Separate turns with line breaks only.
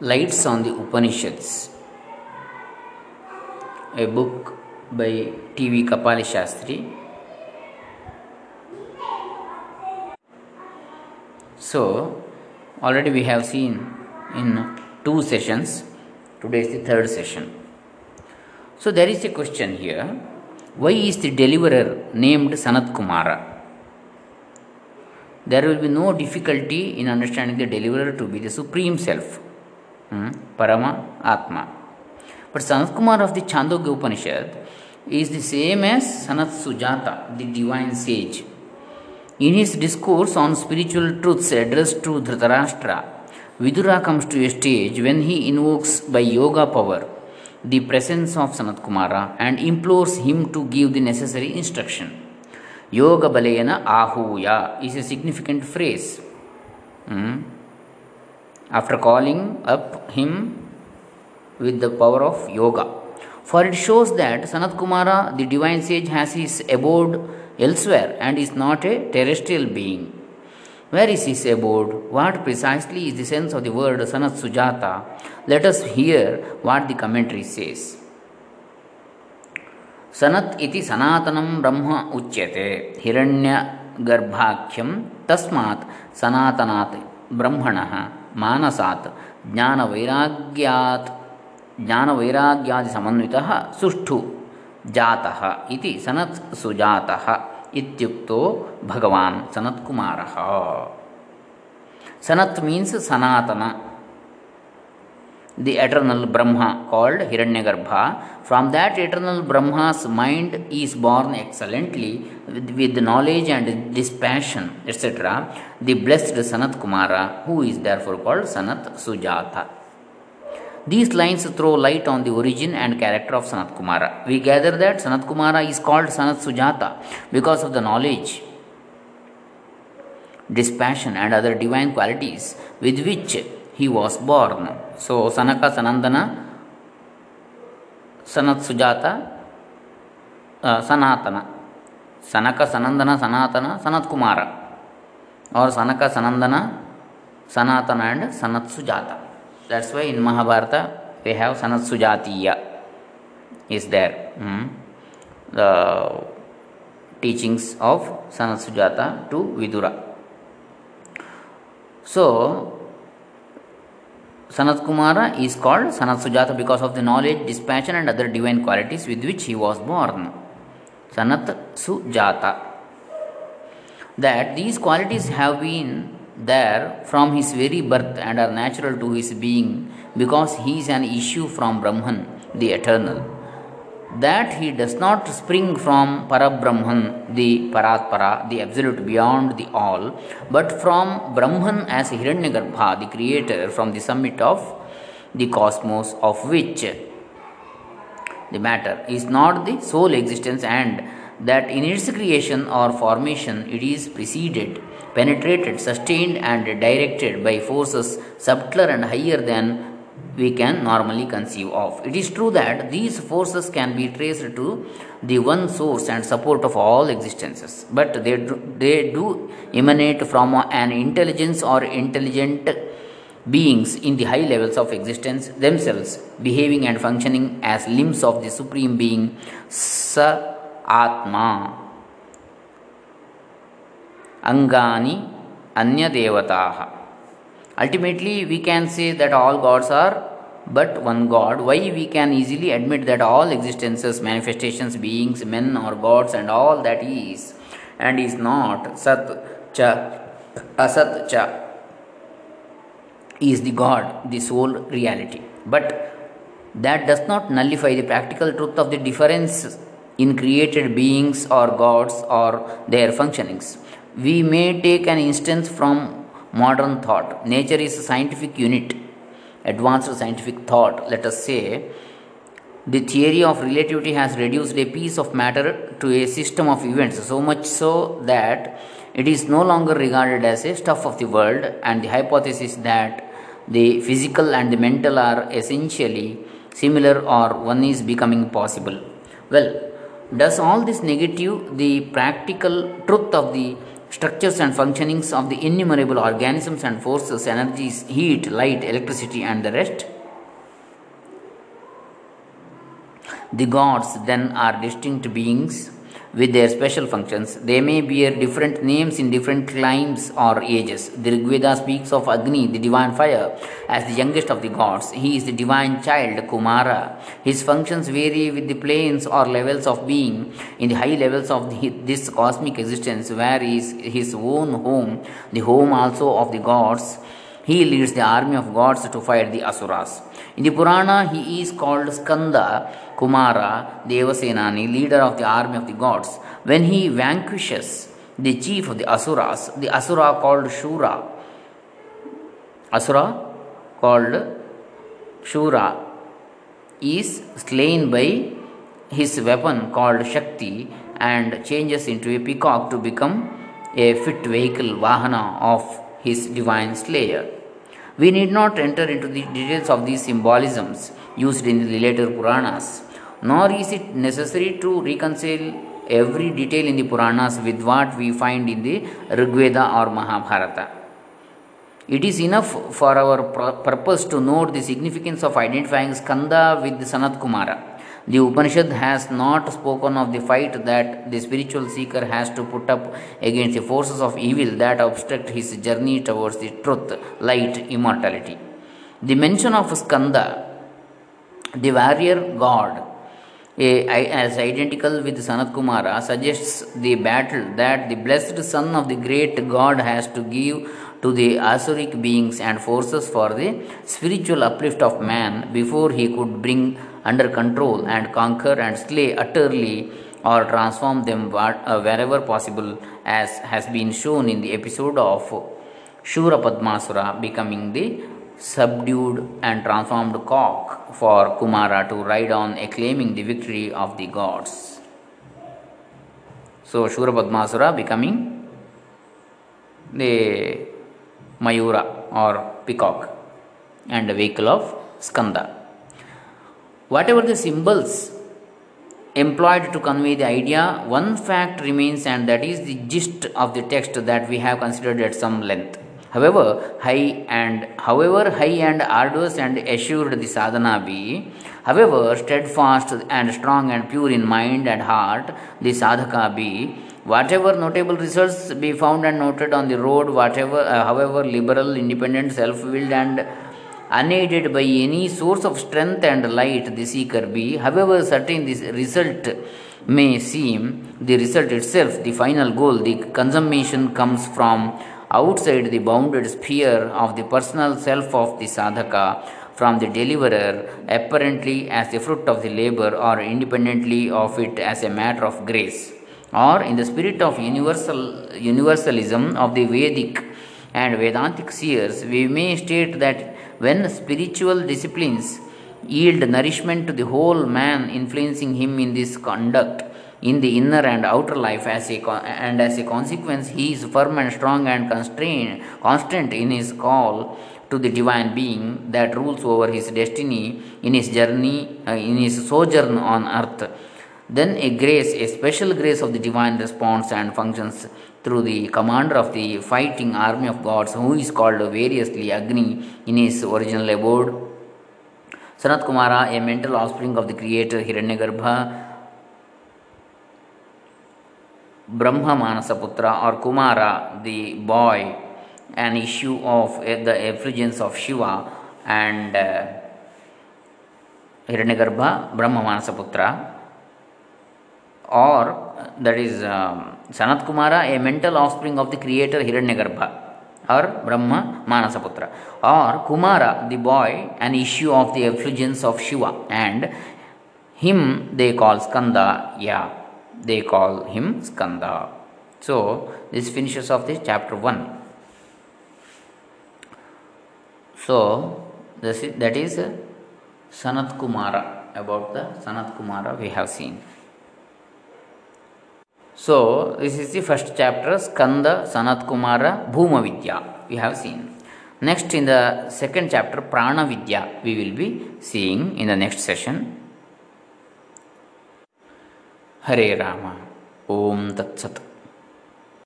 Lights on the Upanishads, a book by T.V. Kapali Shastri. So, already we have seen in two sessions, today is the third session. So, there is a question here why is the deliverer named Sanat Kumara? There will be no difficulty in understanding the deliverer to be the Supreme Self hmm, the same as Sanat Sujata, the divine sage. In his discourse on spiritual truths addressed to Dhritarashtra, Vidura comes to a stage when he invokes by yoga power the presence of Sanat Kumara and implores him to give the necessary instruction. Yoga Balayana Ahuya is a significant phrase. Hmm after calling up him with the power of yoga. For it shows that Sanat Kumara, the divine sage, has his abode elsewhere and is not a terrestrial being. Where is his abode? What precisely is the sense of the word Sanat Sujata? Let us hear what the commentary says. सनत् इति सनातनं ब्रह्म उच्यते हिरण्यगर्भाख्यं तस्मात् सनातनात् ब्रह्मणः ಮಾನಸಾತ್, ಜ್ಞಾನವೈರಾಗ್ಯಾತ್, ಜ್ಞಾನವೈರಾಗ್ಯಾದಿ ಸಮನ್ವಿತ ಸುಷ್ಠು, ಜಾತಃ ಇತಿ ಸನತ್ ಸುಜಾತಃ ಇತ್ಯುಕ್ತೋ ಭಗವಾನ್ ಸನತ್ಕುಮಾರಃ. Sanath means ಸನಾತನ. The eternal Brahma called Hiranyagarbha. From that eternal Brahma's mind is born excellently with, knowledge and dispassion, etc. The blessed Sanat Kumara, who is therefore called Sanat Sujata. These lines throw light on the origin and character of Sanat Kumara. We gather that Sanat Kumara is called Sanat Sujata because of the knowledge, dispassion, and other divine qualities with which he was born. So, Sanaka Sanandana, Sanat Sujata, uh, Sanatana. Sanaka Sanandana Sanatana, Sanat Kumara. Or Sanaka Sanandana, Sanatana and Sanat Sujata. That's why in Mahabharata we have Sanat Sujatiya is there. Hmm? The teachings of Sanat Sujata to Vidura. So, Sanat Kumara is called Sanat Sujata because of the knowledge, dispassion, and other divine qualities with which he was born. Sanat Sujata. That these qualities have been there from his very birth and are natural to his being because he is an issue from Brahman, the eternal that he does not spring from Parabrahman, the Paratpara, the absolute beyond the all, but from Brahman as Hiranyagarbha, the creator from the summit of the cosmos, of which the matter is not the sole existence, and that in its creation or formation it is preceded, penetrated, sustained, and directed by forces subtler and higher than we can normally conceive of. It is true that these forces can be traced to the one source and support of all existences, but they do, they do emanate from an intelligence or intelligent beings in the high levels of existence themselves, behaving and functioning as limbs of the Supreme Being, Sa Atma. Angani Anya Devataha. Ultimately, we can say that all gods are but one God. Why we can easily admit that all existences, manifestations, beings, men or gods, and all that is and is not Sat Cha Asat Cha is the God, the sole reality. But that does not nullify the practical truth of the difference in created beings or gods or their functionings. We may take an instance from modern thought. Nature is a scientific unit, advanced scientific thought, let us say. The theory of relativity has reduced a piece of matter to a system of events, so much so that it is no longer regarded as a stuff of the world, and the hypothesis that the physical and the mental are essentially similar or one is becoming possible. Well, does all this negative the practical truth of the structures and functionings of the innumerable organisms and forces, energies, heat, light, electricity, and the rest? The gods then are distinct beings with their special functions. They may bear different names in different climes or ages. The Rigveda speaks of Agni, the divine fire, as the youngest of the gods. He is the divine child, Kumara. His functions vary with the planes or levels of being. In the high levels of the, this cosmic existence, where is his own home, the home also of the gods, he leads the army of gods to fight the Asuras. In the Purana, he is called Skanda Kumara Devasenani, leader of the army of the gods. When he vanquishes the chief of the Asuras, the Asura called Shura, Asura called Shura, is slain by his weapon called Shakti and changes into a peacock to become a fit vehicle, Vahana, of his divine slayer. We need not enter into the details of these symbolisms used in the later Puranas, nor is it necessary to reconcile every detail in the Puranas with what we find in the Rigveda or Mahabharata. It is enough for our purpose to note the significance of identifying Skanda with Sanat Kumara the Upanishad has not spoken of the fight that the spiritual seeker has to put up against the forces of evil that obstruct his journey towards the truth, light, immortality. The mention of Skanda, the warrior god, as identical with Sanat Kumara, suggests the battle that the blessed son of the great god has to give to the Asuric beings and forces for the spiritual uplift of man before he could bring under control and conquer and slay utterly or transform them uh, wherever possible, as has been shown in the episode of Shura Padmasura becoming the subdued and transformed cock for Kumara to ride on, acclaiming the victory of the gods. So, Shura Padmasura becoming the Mayura or peacock and the vehicle of Skanda. Whatever the symbols employed to convey the idea, one fact remains, and that is the gist of the text that we have considered at some length. However, high and however high and arduous and assured the sadhana be, however steadfast and strong and pure in mind and heart the sadhaka be, whatever notable results be found and noted on the road, whatever, uh, however liberal, independent, self-willed, and unaided by any source of strength and light the seeker be, however certain this result may seem, the result itself, the final goal, the consummation comes from outside the bounded sphere of the personal self of the sadhaka, from the deliverer, apparently as the fruit of the labor, or independently of it as a matter of grace, or in the spirit of universal universalism of the Vedic and Vedantic seers, we may state that when spiritual disciplines yield nourishment to the whole man, influencing him in this conduct, in the inner and outer life, as a and as a consequence, he is firm and strong and constrained, constant in his call to the divine being that rules over his destiny in his journey, uh, in his sojourn on earth. Then a grace, a special grace of the divine response and functions through the commander of the fighting army of gods, who is called variously Agni in his original abode. Sanat Kumara, a mental offspring of the creator Hiranyagarbha, Brahma Manasaputra or Kumara, the boy, an issue of the effulgence of Shiva and uh, Hiranyagarbha, Brahma Manasaputra, or that is um, Sanat Kumara, a mental offspring of the creator Hiranyagarbha or Brahma Manasaputra, or Kumara, the boy, an issue of the effulgence of Shiva, and him they call Skanda, yeah, they call him Skanda. So, this finishes off this chapter 1. So, this is, that is Sanat Kumara, about the Sanat Kumara we have seen. So, this is the first chapter Skanda Sanat Kumara Bhuma Vidya. We have seen. Next, in the second chapter, Prana Vidya, we will be seeing in the next session. ಹರೇ ರಾಮ. ಓಂ ತತ್ಸತ್.